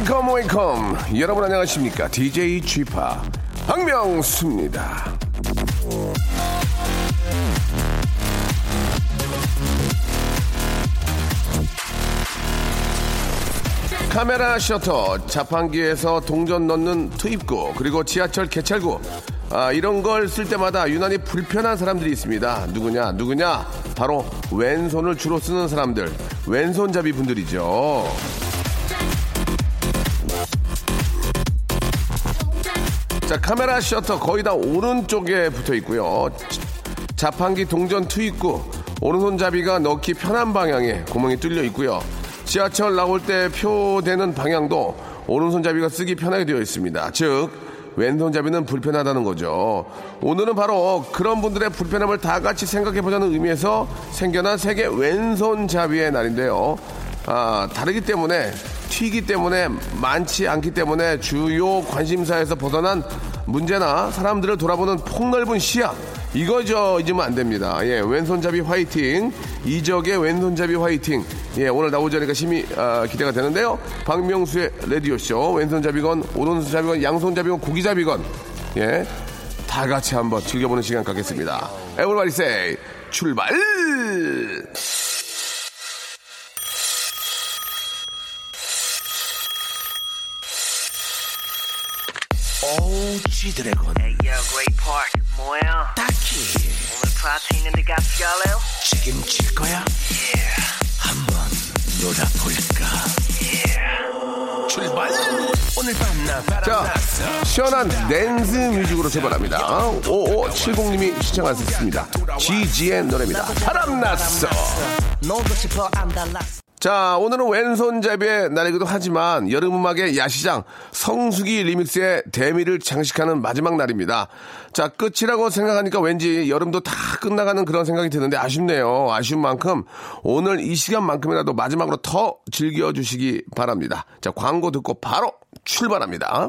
Welcome welcome 여러분 안녕하십니까 DJ Chip 박명수입니다. 카메라 셔터, 자판기에서 동전 넣는 투입구, 그리고 지하철 개찰구, 아, 이런 걸 쓸 때마다 유난히 불편한 사람들이 있습니다. 누구냐, 누구냐? 바로 왼손을 주로 쓰는 사람들, 왼손잡이 분들이죠. 자, 카메라 셔터 거의 다 오른쪽에 붙어 있고요. 자판기 동전 투입구, 오른손잡이가 넣기 편한 방향에 구멍이 뚫려 있고요. 지하철 나올 때 표되는 방향도 오른손잡이가 쓰기 편하게 되어 있습니다. 즉, 왼손잡이는 불편하다는 거죠. 오늘은 바로 그런 분들의 불편함을 다 같이 생각해 보자는 의미에서 생겨난 세계 왼손잡이의 날인데요. 아, 다르기 때문에 튀기 때문에 많지 않기 때문에 주요 관심사에서 벗어난 문제나 사람들을 돌아보는 폭넓은 시야 이거죠 잊으면 안 됩니다. 예, 왼손잡이 화이팅 이적의 왼손잡이 화이팅 예, 오늘 나오지 않으니까 심히 아, 기대가 되는데요. 박명수의 라디오 쇼 왼손잡이건 오른손잡이건 양손잡이건 고기잡이건 예, 다 같이 한번 즐겨보는 시간 갖겠습니다. 에브리바디 세이 출발! 오지 드래곤 Hey yo, Great Park, 뭐야? 딱히 오늘 파티 있는데 같이 갈래요? 책임질 거야? Yeah, 한번 놀아볼까? 출발! 오늘 밤나 자, 시원한 댄스 뮤직으로 출발합니다. 5570님이 시청하셨습니다. GG의 노래입니다. 바람났어! 자, 오늘은 왼손잡이의 날이기도 하지만 여름음악의 야시장 성수기 리믹스의 대미를 장식하는 마지막 날입니다. 자, 끝이라고 생각하니까 왠지 여름도 다 끝나가는 그런 생각이 드는데 아쉽네요. 아쉬운 만큼 오늘 이 시간만큼이라도 마지막으로 더 즐겨주시기 바랍니다. 자, 광고 듣고 바로 출발합니다.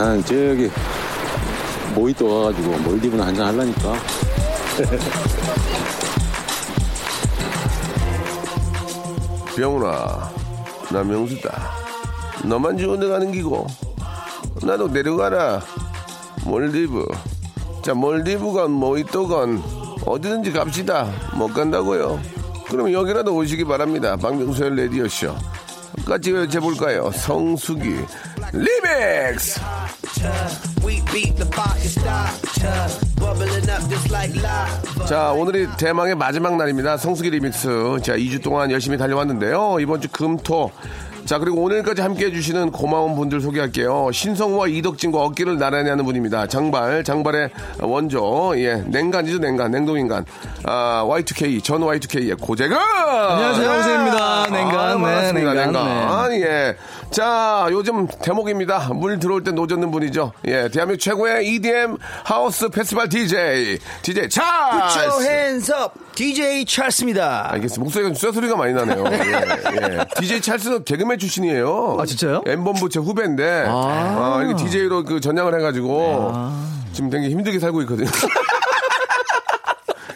난 저기 모히또 가가지고 몰디브나 한잔 하려니까 병훈아, 나 명수다. 너만 좋은 데 가는 기고, 나도 내려가라. 몰디브. 자, 몰디브건 모히또건 어디든지 갑시다. 못 간다고요? 그럼 여기라도 오시기 바랍니다. 박명수의 레디오쇼. 같이 외쳐볼까요? 성수기 리믹스! 자, 오늘이 대망의 마지막 날입니다. 성수기 리믹스. 자, 2주 동안 열심히 달려왔는데요. 이번 주 금토. 자, 그리고 오늘까지 함께 해 주시는 고마운 분들 소개할게요. 신성우와 이덕진과 어깨를 나란히 하는 분입니다. 장발, 장발의 원조. 예, 냉간이죠, 냉간, 냉동인간. 아, Y2K, 전 Y2K의 고재근! 안녕하세요, 고재근입니다. 냉간, 아, 네, 반갑습니다, 냉간, 냉간. 예. 자, 요즘 대목입니다. 물 들어올 때 노젓는 분이죠. 예, 대한민국 최고의 EDM 하우스 페스티벌 DJ, DJ 차! Put your hands up, DJ 찰스입니다. 알겠습니다. 목소리가 쇠소리가 많이 나네요. 예, 예. DJ 찰스는 개그맨 출신이에요. 아, 진짜요? 엠본부 제 후배인데, 아, 이게 DJ로 그 전향을 해가지고, 지금 되게 힘들게 살고 있거든요.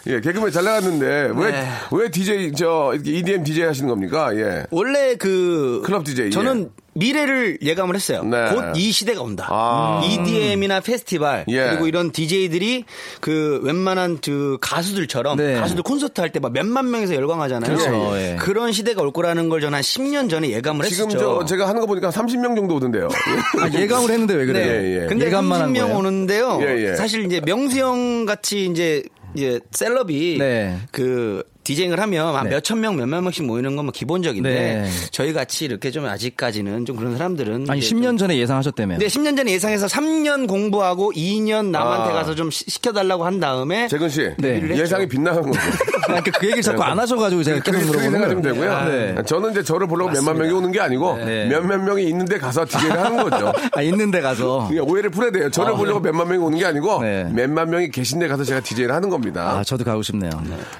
예, 개그맨 잘 나갔는데, 왜, 네. 왜 DJ, 저, 이렇게 EDM DJ 하시는 겁니까? 예. 원래 그 클럽 DJ, 저는 미래를 예감을 했어요. 네. 곧이 시대가 온다. 아. EDM이나 페스티벌 예. 그리고 이런 DJ들이 그 웬만한 그 가수들처럼 네. 가수들 콘서트 할 때 막 몇만 명에서 열광하잖아요. 그렇죠, 예. 그런 시대가 올 거라는 걸 저는 한 10년 전에 예감을 지금 했었죠. 저, 제가 하는 거 보니까 30명 정도 오던데요. 아, 예감을 했는데 왜 그래요? 예, 예. 근데 예감만 한 30명 거예요? 오는데요. 예, 예. 사실 이제 명수 형 같이 이제 이제 셀럽이 네. 그 디제잉을 하면 한 네. 몇천 명, 몇만 명씩 모이는 건 뭐 기본적인데 네. 저희 같이 이렇게 좀 아직까지는 좀 그런 사람들은 아니 이제 10년 전에 예상하셨다며요. 근데 10년 전에 예상해서 3년 공부하고 2년 남한테 아. 가서 좀 시- 시켜달라고 한 다음에 재근 씨 네. 예상이 빗나간 거죠. 그러니까 그 얘기를 자꾸 안 하셔가지고 제가 계속 그렇게 물어보는 거예요. 되고요. 네. 저는 이제 저를 보려고 몇만 명이 오는 게 아니고 네. 몇몇 명이 있는데 가서 DJ를 하는 거죠. 아 있는데 가서. 그러니까 오해를 풀어야 돼요. 저를 보려고 몇만 명이 오는 게 아니고 네. 몇만 명이 계신데 가서 제가 DJ를 하는 겁니다. 아 저도 가고 싶네요.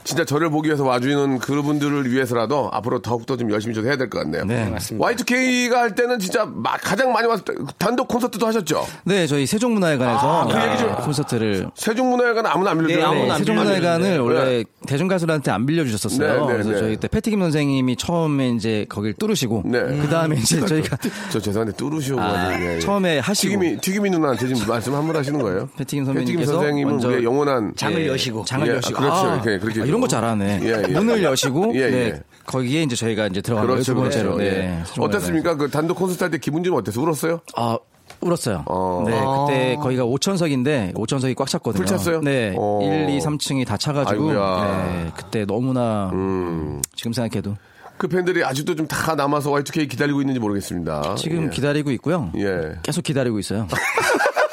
진짜 저를 보기 위해서 와주는 그분들을 위해서라도 앞으로 더욱더 좀 열심히 좀 해야 될 것 같네요. 네. 맞습니다. Y2K가 할 때는 진짜 마- 가장 많이 왔을 때 단독 콘서트도 하셨죠? 네 저희 세종문화회관에서 아, 그 얘기 좀- 콘서트를 세종문화회관 아무나 안 빌려줘요. 네, 아무나 네, 안 세종문화회관을 원래 네. 대중가수들한테 안 빌려주셨었어요. 네, 네, 그래서 네. 저희 때 패티김 선생님이 처음에 이제 거길 뚫으시고 네. 그 다음에 이제 저희가 저 죄송한데 뚜루시오 아, 예, 예. 처음에 하시고 튀김이 튀김이 누나한테 지금 말씀 한 번 하시는 거예요? 패티김 선배님께서 선생님은 먼저 우리의 영원한 장을 예, 여시고 장을 예, 여시고 아, 그렇죠. 아, 이렇게, 그렇게 아, 이런 거 좀. 잘하네. 예, 예. 문을 여시고 예, 네, 예. 거기에 이제 저희가 이제 들어가는 거예요. 그렇죠, 두 번째로. 그렇죠. 네, 예. 세종문화회관. 어땠습니까? 그 단독 콘서트 할 때 기분 좀 어땠어요? 울었어요? 아, 울었어요. 어. 네, 그때 거기가 5천석인데 5천석이 꽉 찼거든요. 풀 찼어요? 네, 어. 1, 2, 3층이 다 차가지고. 네, 그때 너무나 음. 지금 생각해도 그 팬들이 아직도 좀 다 남아서 Y2K 기다리고 있는지 모르겠습니다. 지금 예. 기다리고 있고요. 예. 계속 기다리고 있어요.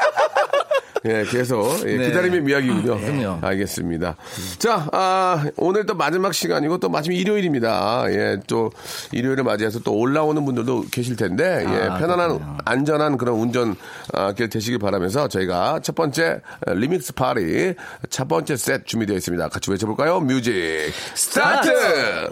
예, 계속 예, 네. 기다림의 이야기군요. 그럼요. 알겠습니다. 자, 아, 오늘 또 마지막 시간이고 또 마침 일요일입니다. 예, 또 일요일을 맞이해서 또 올라오는 분들도 계실 텐데 예, 아, 편안한 그렇군요. 안전한 그런 운전 아, 길 되시길 바라면서 저희가 첫 번째 어, remix party 첫 번째 set 준비되어 있습니다. 같이 외쳐볼까요? Music start!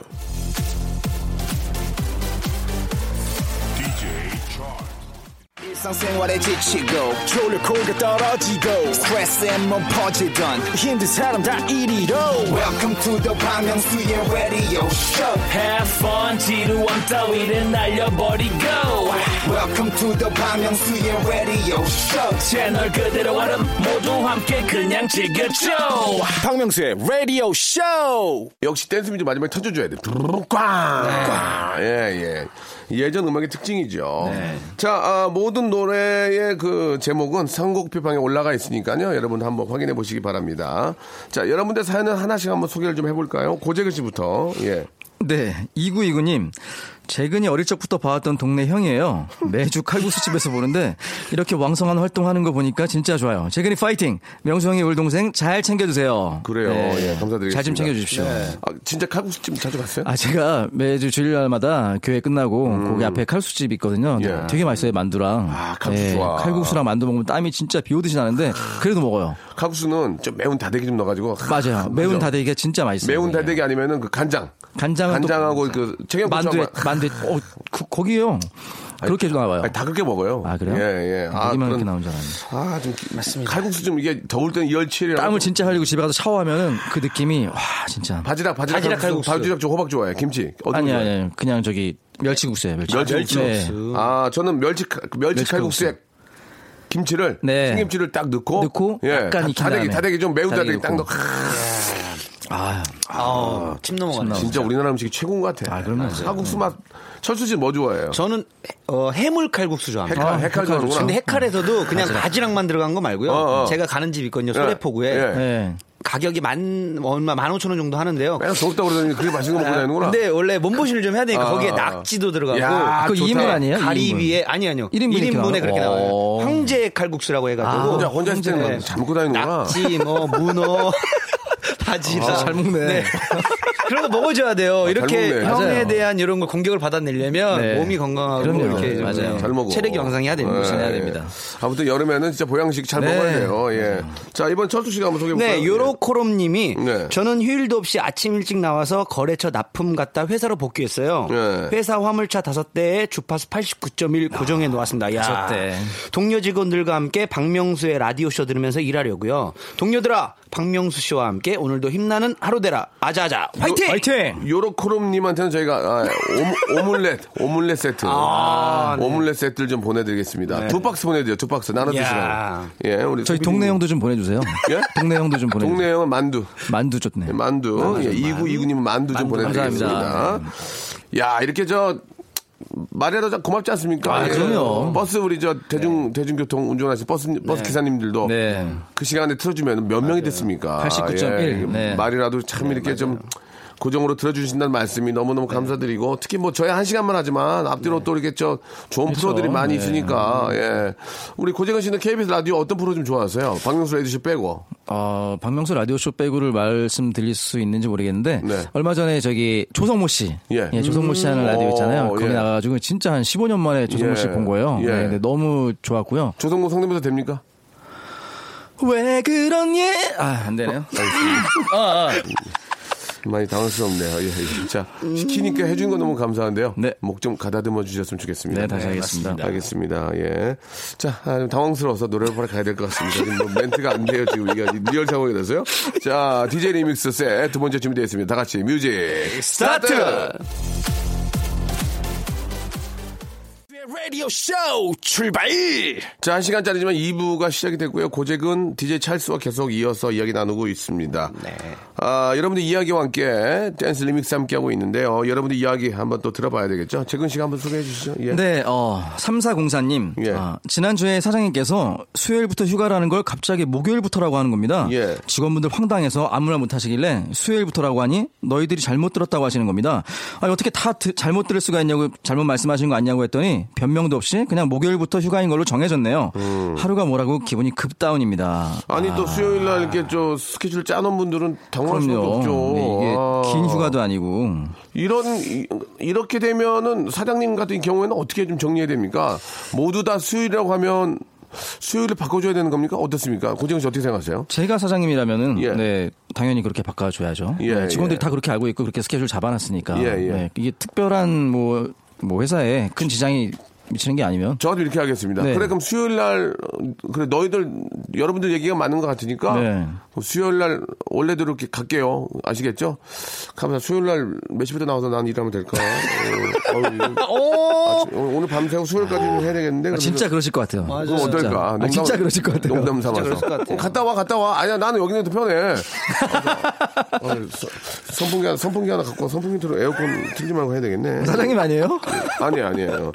일상생활에 지치고, 졸려 코가 떨어지고, 스트레스에 몸 퍼지던, 힘든 사람 다 이리로. welcome to the Bang Myung-soo's radio show Have fun 지루함 따위를 날려버리고 welcome to the Bang Myung-soo's radio show 채널 그대로 얼음 모두 함께 그냥 즐겨줘 박명수의 radio show 역시 댄스 뮤직 마지막에 터져줘야 돼. 꽝! 꽝! 예, 예. 예전 음악의 특징이죠. 자, 아, 모든 노래의 그 제목은 선곡표방에 올라가 있으니까요. 여러분 한번 확인해 보시기 바랍니다. 자, 여러분들 사연을 하나씩 한번 소개를 좀 해볼까요? 고재근 씨부터. 예. 네, 2929님. 재근이 어릴 적부터 봐왔던 동네 형이에요. 매주 칼국수 집에서 보는데 이렇게 왕성한 활동하는 거 보니까 진짜 좋아요. 재근이 파이팅! 명수 형이 울 동생 잘 챙겨주세요. 그래요. 예, 감사드리겠습니다. 잘 좀 챙겨주십시오. 아, 진짜 칼국수 집 자주 갔어요? 아, 제가 매주 주일날마다 교회 끝나고 거기 앞에 칼국수 집 있거든요. 음. 예. 되게 맛있어요, 만두랑. 네, 아, 칼국수 좋아. 칼국수랑 만두 먹으면 땀이 진짜 비 오듯이 나는데 그래도 먹어요. 칼국수는 좀 매운 다대기 좀 넣어가지고. 맞아요. 매운 그죠? 다대기가 진짜 맛있어요. 매운 다대기 아니면은 그 간장. 간장은 또 간장하고 그 청양고추하고. 만두에 만두에 어 그, 거기요. 그렇게 나와요. 아니, 다 그렇게 먹어요. 아 그래요? 예, 예. 거기만 그런- 이렇게 나온 줄 알았는데. 아, 좀. 맞습니다. 칼국수 좀 이게 더울 때는 열치를. 땀을 진짜 흘리고 집에 가서 샤워하면은 그 느낌이 와 진짜. 바지락, 바지락, 바지락 칼국수. 칼국수. 바지락 좀 호박 좋아해. 김치. 아니 거 아니? 아니 그냥 저기 멸치국수예요. 멸치. 멸치국수. 네. 아, 저는 멸치, 칼- 멸치 멸치 칼국수에 김치를. 네. 생김치를 딱 넣고. 넣고 예. 약간 익힌 다대기, 다음에. 다대기 좀 매운 다대기 다대기 딱 넣고. 아, 아, 침 넘어가네. 진짜 우리나라 음식이 최고인 것 같아. 아, 그럼요. 칼국수 맛. 철수 씨 뭐 좋아해요? 저는 어, 해물 칼국수 좋아합니다. 해칼, 해칼 좋아하는구나. 근데 해칼에서도 그냥 바지락만 들어간 거 말고요. 어, 어. 제가 가는 집 있거든요. 소래포구에. 예. 네. 가격이 만 얼마 만 오천 원 정도 하는데요. 맨날 더웠다 그러더니 그게 맛있는 거 먹고 다니는구나. 근데 원래 몸보신을 좀 해야 되니까 아. 거기에 낙지도 들어가고 야, 그거 좋다. 2인분 아니에요? 가리비에 아니 아니요. 1인분 이렇게 1인분에 나와요? 그렇게 나와요. 오. 황제 칼국수라고 해 가지고 혼자, 혼자 있을 때는 네. 잠고 다니는구나. 낙지 뭐 문어 바지락 아, 잘 먹네. 네. 그런 거 먹어줘야 돼요. 이렇게 먹네. 형에 맞아요. 대한 이런 걸 공격을 받아내려면 네. 몸이 건강하고 그럼요. 이렇게 좀 맞아요. 잘 먹어. 체력이 왕성해야 됩니다. 예, 해야 예. 됩니다. 아무튼 여름에는 진짜 보양식 잘 네. 먹어야 돼요. 예. 자, 이번 철수 씨가 한번 소개해 볼까요? 네, 요로코롬님이 네. 저는 휴일도 없이 아침 일찍 나와서 거래처 납품 갔다 회사로 복귀했어요. 네. 회사 화물차 다섯 대에 주파수 89.1 고정해 놓았습니다. 야, 다섯 대. 동료 직원들과 함께 박명수의 라디오 쇼 들으면서 일하려고요. 동료들아, 박명수 씨와 함께 오늘도 힘나는 하루 되라. 아자아자, 화이팅! 화이팅! 요로코롬님한테는 저희가 아, 오, 물렛 오믈렛 세트, 아, 네. 오믈렛 세트를 좀 보내드리겠습니다. 두 박스 보내드려요. 두 박스 나눠 야. 드시라고. 예, 우리 저희 동네 형도 좀 보내주세요. 예? 동네 형도 좀 보내주세요. 동네 형은 만두, 만두 좋네. 예, 만두. 예, 이구 이구님은 만두 좀 만두 보내드리겠습니다. 감사합니다. 야, 이렇게 저 말이라도 고맙지 않습니까? 아, 예. 그럼요. 버스 우리 저 대중 대중교통 운전하시 버스 버스 기사님들도 네. 그 시간에 틀어주면 몇 명이 됐습니까? 89.1. 예. 네. 말이라도 참 이렇게 좀 고정으로 들어주신다는 말씀이 너무너무 네. 감사드리고 특히 뭐 저희 한 시간만 하지만 앞뒤로 또 이렇게 저 좋은 그렇죠. 프로들이 많이 네. 있으니까 예. 우리 고재근 씨는 KBS 라디오 어떤 프로 좀 좋아하세요? 박명수 라디오쇼 빼고 어, 박명수 라디오쇼 빼고를 말씀드릴 수 있는지 모르겠는데 네. 얼마 전에 저기 조성모 씨, 예. 조성모 씨 하는 라디오 있잖아요. 어, 거기 예. 나가가지고 진짜 한 15년 만에 조성모 예. 씨본 거예요. 예. 네, 근데 너무 좋았고요. 조성모 성대모사 됩니까? 왜 그러니? 아, 안 되네요. 많이 당황스럽네요. 예, 예. 자, 시키니까 해준 건 너무 감사한데요. 네. 목 좀 가다듬어 주셨으면 좋겠습니다. 네, 다시 하겠습니다. 알겠습니다. 예. 자, 아, 좀 당황스러워서 노래를 바로 가야 될 것 같습니다. 지금 뭐 멘트가 안 돼요. 지금 이게 real 상황이 돼서요. 자, DJ remix set 두 번째 준비되어 있습니다. 다 같이 music start! 라디오 쇼 출발! 자, 한 시간짜리지만 2부가 시작이 됐고요. 고잭은 DJ 찰스와 계속 이어서 이야기 나누고 있습니다. 네. 아, 여러분들 이야기와 함께 댄스 리믹스 함께 하고 있는데요. 여러분들 이야기 한번 또 들어봐야 되겠죠? 재근 씨가 한번 소개해 주시죠. 예. 네, 어, 3404님. 예. 아, 지난주에 사장님께서 수요일부터 휴가라는 걸 갑자기 목요일부터라고 하는 겁니다. 예. 직원분들 황당해서 아무 말 못 하시길래 수요일부터라고 하니 너희들이 잘못 들었다고 하시는 겁니다. 아니, 어떻게 다 드- 잘못 들을 수가 있냐고 잘못 말씀하시는 거 아니냐고 했더니 변 명도 없이 그냥 목요일부터 휴가인 걸로 정해졌네요. 하루가 뭐라고 기분이 급다운입니다. 음. 아니 또 수요일 날 이렇게 저 스케줄 짜놓은 분들은 당황할 수밖에. 없죠. 네, 이게 아. 긴 휴가도 아니고. 이런 이- 이렇게 되면은 사장님 같은 경우에는 어떻게 좀 정리해야 됩니까? 모두 다 수요일이라고 하면 수요일을 바꿔줘야 되는 겁니까? 어떻습니까? 고정 씨 어떻게 생각하세요? 제가 사장님이라면은 예. 네 당연히 그렇게 바꿔줘야죠. 예, 네, 직원들이 예. 다 그렇게 알고 있고 그렇게 스케줄 잡아놨으니까 예, 예. 네, 이게 특별한 뭐, 뭐 회사에 큰 지장이 미치는 게 아니면 저도 이렇게 하겠습니다. 네. 그래 그럼 수요일 날 어, 그래 너희들 여러분들 얘기가 맞는 것 같으니까 네. 수요일 날 원래대로 이렇게 갈게요. 아시겠죠? 가면 수요일 날 몇 시부터 나와서 난 일하면 될까? 어, 어우, 아침, 오늘 밤새고 수요일까지 좀 해야 되겠는데. 아, 진짜 그러실 것 같아요. 그럼 어떨까? 아, 진짜 그러실 것 같아요. 농담 삼아서. 것 같아요. 어, 갔다 와, 갔다 와. 아니야, 나는 여기는 더 편해. 어, 서- 선풍기 하나, 선풍기 하나 갖고 와. 선풍기 틀어 에어컨 틀지 말고 해야 되겠네. 사장님 아니에요? 아니, 아니에요.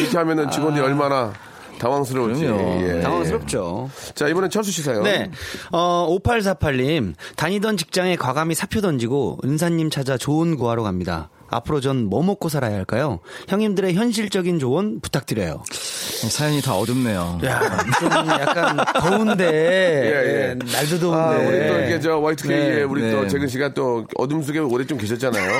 이렇게 하면은 직원들이 얼마나 당황스러울지. 예. 당황스럽죠. 자, 이번엔 철수 씨 사연. 네. 어, 5848님, 다니던 직장에 과감히 사표 던지고 은사님 찾아 조언 구하러 갑니다. 앞으로 전 뭐 먹고 살아야 할까요? 형님들의 현실적인 조언 부탁드려요. 사연이 다 어둡네요. 야, 좀 약간 더운데, 예, 예. 예, 날도 더운데. 아, 우리 또 이렇게 저 Y2K에 네, 우리 네. 또 재근 씨가 또 어둠 속에 오래 좀 계셨잖아요.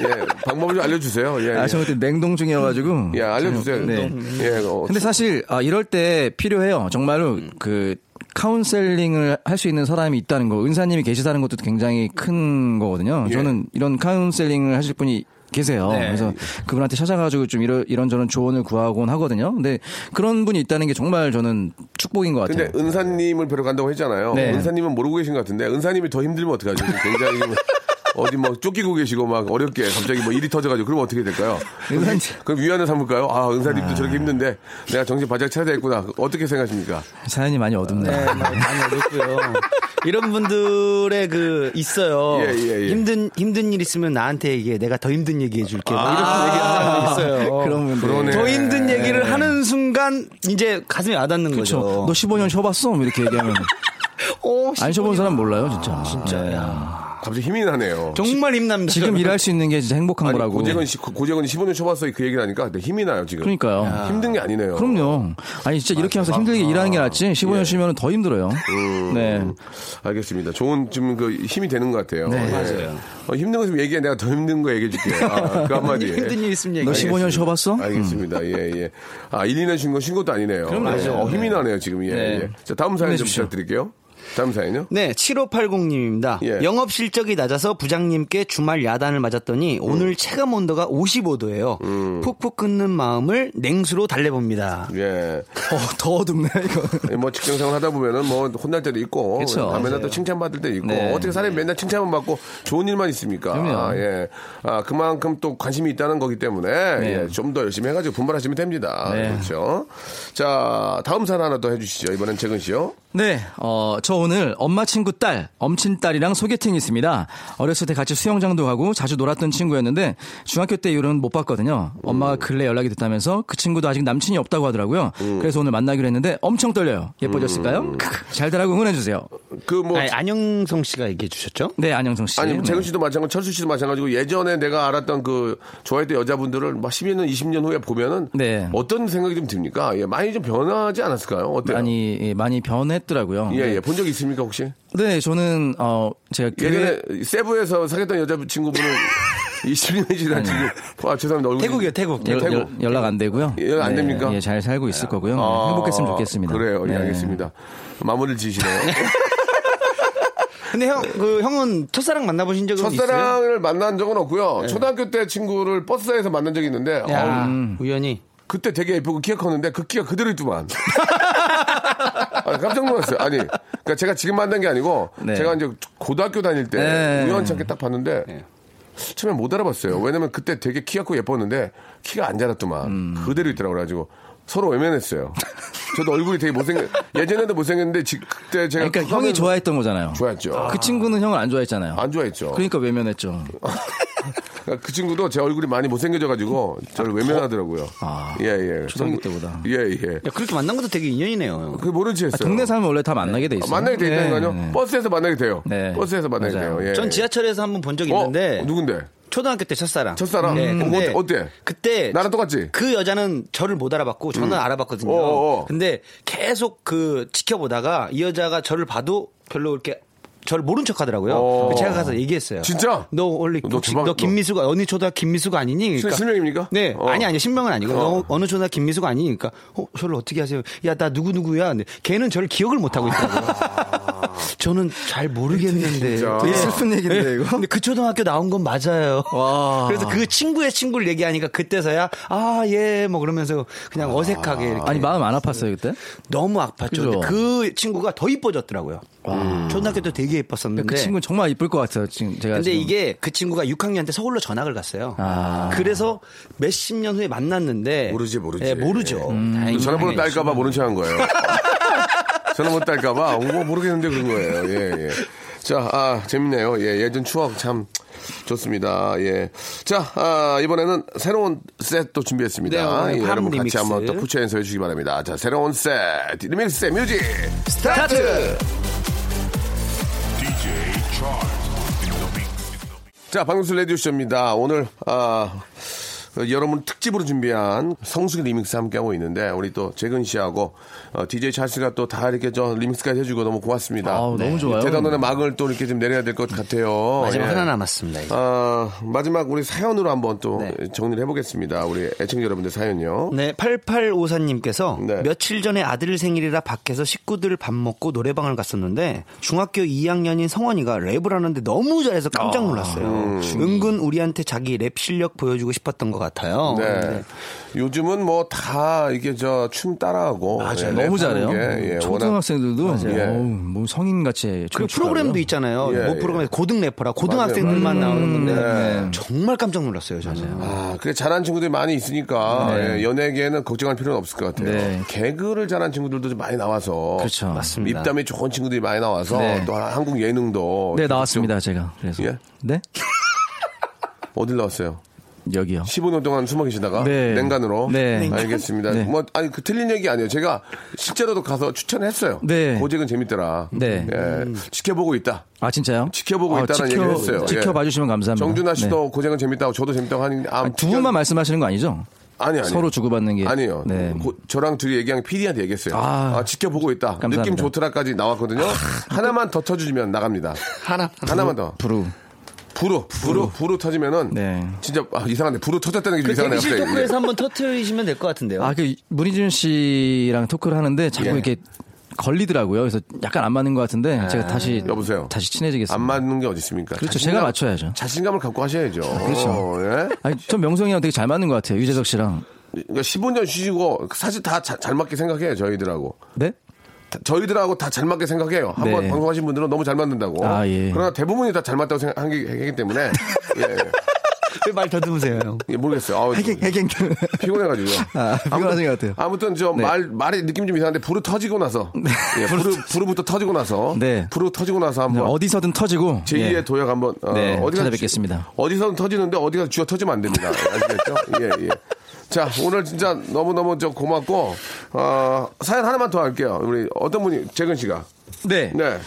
예, 방법을 좀 알려주세요. 예, 아, 예. 저 그때 냉동 중이어가지고. 예, 알려주세요. 네. 예, 어, 근데 사실 아, 이럴 때 필요해요. 정말로 그 카운셀링을 할 수 있는 사람이 있다는 거, 은사님이 계시다는 것도 굉장히 큰 거거든요. 예. 저는 이런 카운셀링을 하실 분이 계세요. 네. 그래서 그분한테 찾아가지고 좀 이런 이런저런 조언을 구하곤 하거든요. 근데 그런 분이 있다는 게 정말 저는 축복인 것 같아요. 근데 은사님을 뵈러 간다고 했잖아요. 네. 은사님은 모르고 계신 것 같은데 은사님이 더 힘들면 어떡하죠? 굉장히 어디 뭐 쫓기고 계시고 막 어렵게 갑자기 뭐 일이 터져가지고 그러면 어떻게 될까요? 은사님. 그럼 위안을 삼을까요? 아 은사님도 저렇게 힘든데 내가 정신 바짝 차려야 되겠구나. 어떻게 생각하십니까? 사연이 많이 어둡네요. 네, 많이 많이 어렵고요. 이런 분들의 그 있어요. 예, 예, 예. 힘든 힘든 일 있으면 나한테 얘기해. 내가 더 힘든 얘기 해 줄게. 뭐 이런 얘기하는 사람이 있어요. 그런 분들. 그러네. 더 힘든 얘기를 하는 순간 이제 가슴이 와닿는 그렇죠. 거죠. 너 15년 쉬어봤어? 뭐 이렇게 얘기하면 어, 안 쉬어본 사람 몰라요, 진짜. 진짜. 네. 야. 갑자기 힘이 나네요. 정말 힘납니다. 지금 일할 수 있는 게 진짜 행복한 아니, 거라고. 고재근 씨, 고재근이 15년 쳐봤어 그 얘기를 하니까 근데 힘이 나요 지금. 그러니까요. 힘든 게 아니네요. 그럼요. 아니 진짜 이렇게 하면서 힘들게 일하는 게 낫지. 15년 예. 쉬면 더 힘들어요. 네. 알겠습니다. 좋은 좀 그 힘이 되는 것 같아요. 네. 예. 맞아요. 어, 힘든 거 있으면 얘기해. 내가 더 힘든 거 얘기해 줄게. 아, 그 한마디. 힘든 일 있으면 너 얘기해. 15년 쉬어봤어? 알겠습니다. 예, 예. 아, 1, 2년 쉰 거 쉰 것도 아니네요. 맞아요. 어, 힘이 나네요, 지금. 예, 네. 예. 자, 다음 사연 좀. 부탁드릴게요. 다음 사연요? 네, 7580님입니다. 예. 영업 실적이 낮아서 부장님께 주말 야단을 맞았더니 음. 오늘 체감 온도가 55도예요. 푹푹 끓는 마음을 냉수로 달래봅니다. 예. 어, 더 어둡네 이거. 예, 뭐 직장 생활 하다 보면은 뭐 혼날 때도 있고 그쵸. 밤에나 또 칭찬받을 때도 있고 네. 어떻게 사람이 맨날 칭찬만 받고 좋은 일만 있습니까? 그럼요. 아, 예. 아, 그만큼 또 관심이 있다는 거기 때문에 예, 좀 더 열심히 해가지고 분발하시면 됩니다. 네. 그렇죠. 자, 다음 사연 하나 더 해주시죠. 이번엔 재근 씨요. 네, 어, 저 오늘 엄마 친구 딸, 엄친 딸이랑 소개팅이 있습니다. 어렸을 때 같이 수영장도 가고 자주 놀았던 친구였는데 중학교 때 이후로는 못 봤거든요. 엄마가 근래 연락이 됐다면서 그 친구도 아직 남친이 없다고 하더라고요. 그래서 오늘 만나기로 했는데 엄청 떨려요. 예뻐졌을까요? 크크, 잘 되라고 응원해주세요. 그 뭐 안영성 씨가 얘기해 주셨죠? 네, 안영성 씨. 아니, 네. 재근 씨도 마찬가지고, 철수 씨도 마찬가지고, 예전에 내가 알았던 그, 좋아했던 여자분들을 막 10년, 20년 후에 보면은, 네. 어떤 생각이 좀 듭니까? 예, 많이 좀 변하지 않았을까요? 어때요? 많이 예, 많이 변했더라고요. 예, 예. 본적 있습니까, 혹시? 네, 저는 어 제가 교회 예전에 세부에서 사귀었던 여자친구분은 20년이 지난 지금, 아, 죄송합니다. 얼굴이- 태국이요, 태국. 예, 연- 태국. 연- 연락 안 되고요. 예, 연락 안 네, 됩니까? 예, 잘 살고 있을 거고요. 네, 아, 행복했으면 좋겠습니다. 그래요. 예, 네. 알겠습니다. 마무리를 지시네요. 근데 형, 그 형은 첫사랑 만나보신 적은 있어요? 첫사랑을 만난 적은 없고요. 초등학교 때 친구를 버스에서 만난 적이 있는데, 야, 어우, 음. 우연히. 그때 되게 예쁘고 키가 컸는데 그 키가 그대로 있더만. 아, 깜짝 놀랐어요. 아니, 그러니까 제가 지금 만난 게 아니고 네. 제가 이제 고등학교 다닐 때 네. 우연찮게 딱 봤는데 처음에 못 알아봤어요. 왜냐면 그때 되게 키가 크고 예뻤는데 키가 안 자랐더만 음. 그대로 있더라고 그래가지고 서로 외면했어요. 저도 얼굴이 되게 못생겼 예전에도 못생겼는데 지- 그때 제가 그러니까 형이 좋아했던 거잖아요. 좋아했죠. 그 친구는 형을 안 좋아했잖아요. 안 좋아했죠. 그러니까 외면했죠. 그러니까 그 친구도 제 얼굴이 많이 못생겨져가지고 저를 외면하더라고요. 아, 예, 예. 초등학교 때보다. 예, 예. 야, 그렇게 만난 것도 되게 인연이네요. 그 모르지 아, 했어요. 동네 살면 원래 다 만나게 돼 있어요. 만나게 돼 있다는 거 아니요? 네, 네. 버스에서 만나게 돼요. 네. 버스에서 만나게 맞아요. 돼요. 예. 전 지하철에서 한 번 본 적이 어? 있는데 누군데? 초등학교 때 첫사랑. 첫사랑? 네, 음, 근데 어때- 어때? 그때 나랑 똑같지? 그 여자는 저를 못 알아봤고 저는 알아봤거든요. 어어어. 근데 계속 그 지켜보다가 이 여자가 저를 봐도 별로 이렇게 저를 모른 척 하더라고요. 어. 제가 가서 얘기했어요. 진짜? 너 원래 너 혹시 대박- 너 김미수가 어느 초등학 김미수가 아니니? 실- 실명입니까? 네. 어. 아니 아니 신명은 아니고 너 어느 초등학 김미수가 아니니까 어 저를 어떻게 하세요? 야 나 누구 누구야? 근데 걔는 저를 기억을 못 하고 있다고. 저는 잘 모르겠는데. 진짜. 되게 슬픈 얘기인데 이거. 근데 그 초등학교 나온 건 맞아요. 와. 그래서 그 친구의 친구를 얘기하니까 그때서야 아 예 뭐 그러면서 그냥 어색하게 이렇게 아니 마음 안 아팠어요 그때? 너무 아팠죠. 그 친구가 더 이뻐졌더라고요. 초등학교 때 되게 예뻤었는데. 그 친구 는 정말 이쁠 것 같아요. 지금 제가 근데 지금. 이게 그 친구가 6학년 때 서울로 전학을 갔어요. 아. 그래서 몇십 년 후에 만났는데 모르지, 모르지. 예, 모르죠. 다행히 전화번호. 딸까봐 모른 척한 거예요. 전화번호 딸까봐, 뭐 모르겠는데 그런 거예요. 예, 예. 자, 아, 재밌네요. 예, 예전 추억 참 좋습니다. 예. 자, 아, 이번에는 새로운 set도 준비했습니다. 네, 예, 팝 여러분 같이 리믹스. 한번 또 put your hands up 해 주시기 바랍니다. 자, 새로운 set, remix set music start! 자, 박명수 라디오쇼입니다. 오늘, 아, 여러분 특집으로 준비한 성수기 리믹스 함께하고 있는데, 우리 또 재근 씨하고, 어, DJ 찰스가 또 다 이렇게 저 리믹스까지 해주고 너무 고맙습니다. 아우, 너무 좋아요. 대단원의 막을 또 이렇게 좀 내려야 될 것 같아요. 마지막 예. 하나 남았습니다. 아, 마지막 우리 사연으로 한번 또 네. 정리를 해보겠습니다. 우리 애청자 여러분들 사연요. 네, 8854님께서 네. 며칠 전에 아들 생일이라 밖에서 식구들 밥 먹고 노래방을 갔었는데 중학교 2학년인 성원이가 랩을 하는데 너무 잘해서 깜짝 놀랐어요. 음. 은근 우리한테 자기 랩 실력 보여주고 싶었던 것 같아요. 네. 요즘은 뭐 다 이게 저 춤 따라하고 예, 너무 잘해요. 게, 예, 초등학생들도 예. 뭐 성인 같이 그 프로그램도 있잖아요. 예, 뭐 예. 프로그램 고등 래퍼라 고등학생들만 맞아요. 나오는 건데 네. 정말 깜짝 놀랐어요. 저는. 아, 그래 잘하는 친구들이 많이 있으니까 예, 연예계는 걱정할 필요는 없을 것 같아요. 네. 개그를 잘하는 친구들도 좀 많이 나와서 그렇죠. 맞습니다. 입담이 좋은 친구들이 많이 나와서 네. 또 한국 예능도 네 좀- 나왔습니다 제가 그래서 예? 네 어딜 나왔어요? 여기요. 15년 동안 숨어 계시다가 네. 냉간으로 네. 알겠습니다. 네. 뭐 아니 그 틀린 얘기 아니에요. 제가 실제로도 가서 추천했어요. 네. 고잭은 재밌더라. 네. 예, 지켜보고 있다. 아 진짜요? 지켜보고 아, 있다는 지켜- 얘기를 했어요. 지켜봐 예. 주시면 감사합니다. 정준하 씨도 네. 고잭은 재밌다고 저도 재밌다고 하는 아, 아니, 두 분만 말씀하시는 거 아니죠? 아니 아니 서로 주고받는 게 아니요. 네. 고- 저랑 둘이 얘기한 PD한테 얘기했어요. 아, 아. 지켜보고 있다. 감사합니다. 느낌 좋더라까지 나왔거든요. 하나만 더 터주면 나갑니다. 하나 하나만 더. 부루. 부로 부로 부로 터지면은 네. 진짜 아, 이상한데 부로 터졌다는 게좀그 이상하네요. 갑자기. 토크에서 한번 터트리시면 될 것 같은데요. 아 그 문희준 씨랑 토크를 하는데 자꾸 예. 이렇게 걸리더라고요. 그래서 약간 안 맞는 것 같은데 제가 다시 여보세요. 다시 친해지겠습니다. 안 맞는 게 어디 있습니까? 그렇죠. 제가 맞춰야죠. 자신감을 갖고 하셔야죠. 그렇죠. 예? 아니, 전 명성이랑 되게 잘 맞는 것 같아요. 유재석 씨랑. 그러니까 15년 쉬시고 사실 다 잘 맞게 생각해요. 저희들하고. 네? 다- 저희들하고 다 잘 맞게 생각해요. 한번 네. 방송하신 분들은 너무 잘 맞는다고. 아, 예. 그러나 대부분이 다 잘 맞다고 생각하기 하기 때문에 예. 왜말 더듬으세요, 형? 예, 모르겠어요. 아우, 해킹, 해킹. 피곤해가지고. 아, 피곤하신 것 같아요. 아무튼 저 네. 말, 말이 느낌 좀 이상한데 불이 터지고 나서. 예, 불이, 불부터 터지고 나서. 네. 불이 터지고 나서 한번. 어디서든 터지고. 제2의 예. 도약 한번. 어, 네, 어디가 찾아뵙겠습니다. 어디서든 터지는데 어디가 쥐어 터지면 안 됩니다. 아시겠죠? 예, 예. 자, 오늘 진짜 너무너무 저 고맙고, 어, 사연 하나만 더 할게요. 우리 어떤 분이, 재근 씨가. 네. 네.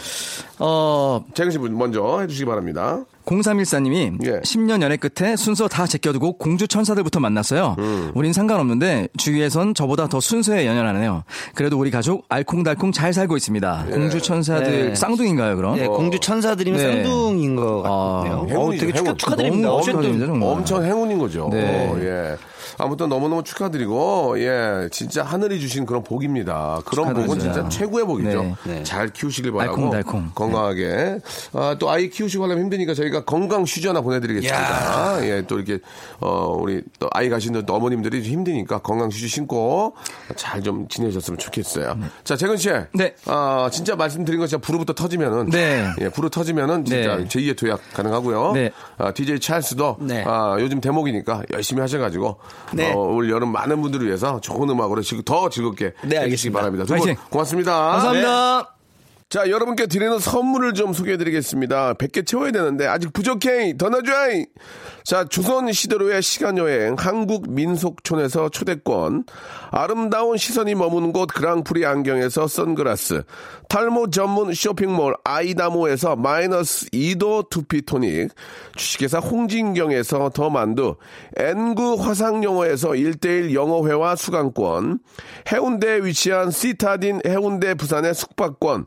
어, 재근 씨 먼저 해주시기 바랍니다. 0314님이 예. 10년 연애 끝에 순서 다 제껴두고 공주 천사들부터 만났어요. 음. 우린 상관없는데 주위에선 저보다 더 순수해 연연하네요. 그래도 우리 가족 알콩달콩 잘 살고 있습니다. 공주 천사들 네. 쌍둥이인가요, 그럼? 네, 공주 천사들이면 네. 쌍둥이인 것 같네요. 행운이죠, 어, 되게 축하, 행운. 축하드립니다. 너무 어쨌든. 엄청 행운인 거죠. 네. 어, 예. 아무튼 너무너무 축하드리고, 예. 진짜 하늘이 주신 그런 복입니다. 그런 복은 축하드립니다. 진짜 최고의 복이죠. 네. 네. 잘 키우시길 바라고. 알콩달콩. 건강하게. 아, 또 아이 키우시고 하려면 힘드니까 저희가 건강 휴지 하나 보내드리겠습니다. 예. 또 이렇게, 어, 우리 또 아이 가시는 또 어머님들이 좀 힘드니까 건강 휴지 신고 잘 좀 지내셨으면 좋겠어요. 자, 재근 씨. 네. 아, 진짜 말씀드린 것처럼 불부터 터지면은. 네. 예, 불이 터지면은 진짜 네. 제2의 도약 가능하고요. 네. 아, DJ 찰스도 네. 아, 요즘 대목이니까 열심히 하셔가지고 네. 어, 올 여름 많은 분들을 위해서 좋은 음악으로 더 즐겁게 네, 해주시기. 바랍니다. 두 분! 고맙습니다. 감사합니다. 자, 여러분께 드리는 선물을 좀 소개해 드리겠습니다. 100개 채워야 되는데 아직 부족해. 더 넣어줘. 자, 조선 시대로의 시간 여행 한국 민속촌에서 초대권, 아름다운 시선이 머무는 곳 그랑프리 안경에서 선글라스, 탈모 전문 쇼핑몰 아이다모에서 마이너스 2도 두피 토닉, 주식회사 홍진경에서 더 만두, N구 화상영어에서 1대1 영어회화 수강권, 해운대에 위치한 시타딘 해운대 부산의 숙박권,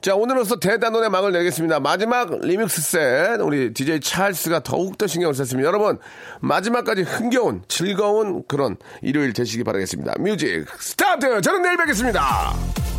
자, 오늘로서 대단원의 막을 내겠습니다. 마지막 remix set. 우리 DJ 찰스가 더욱더 신경을 썼습니다. 여러분, 마지막까지 흥겨운, 즐거운 그런 일요일 되시기 바라겠습니다. music start! 저는 내일 뵙겠습니다.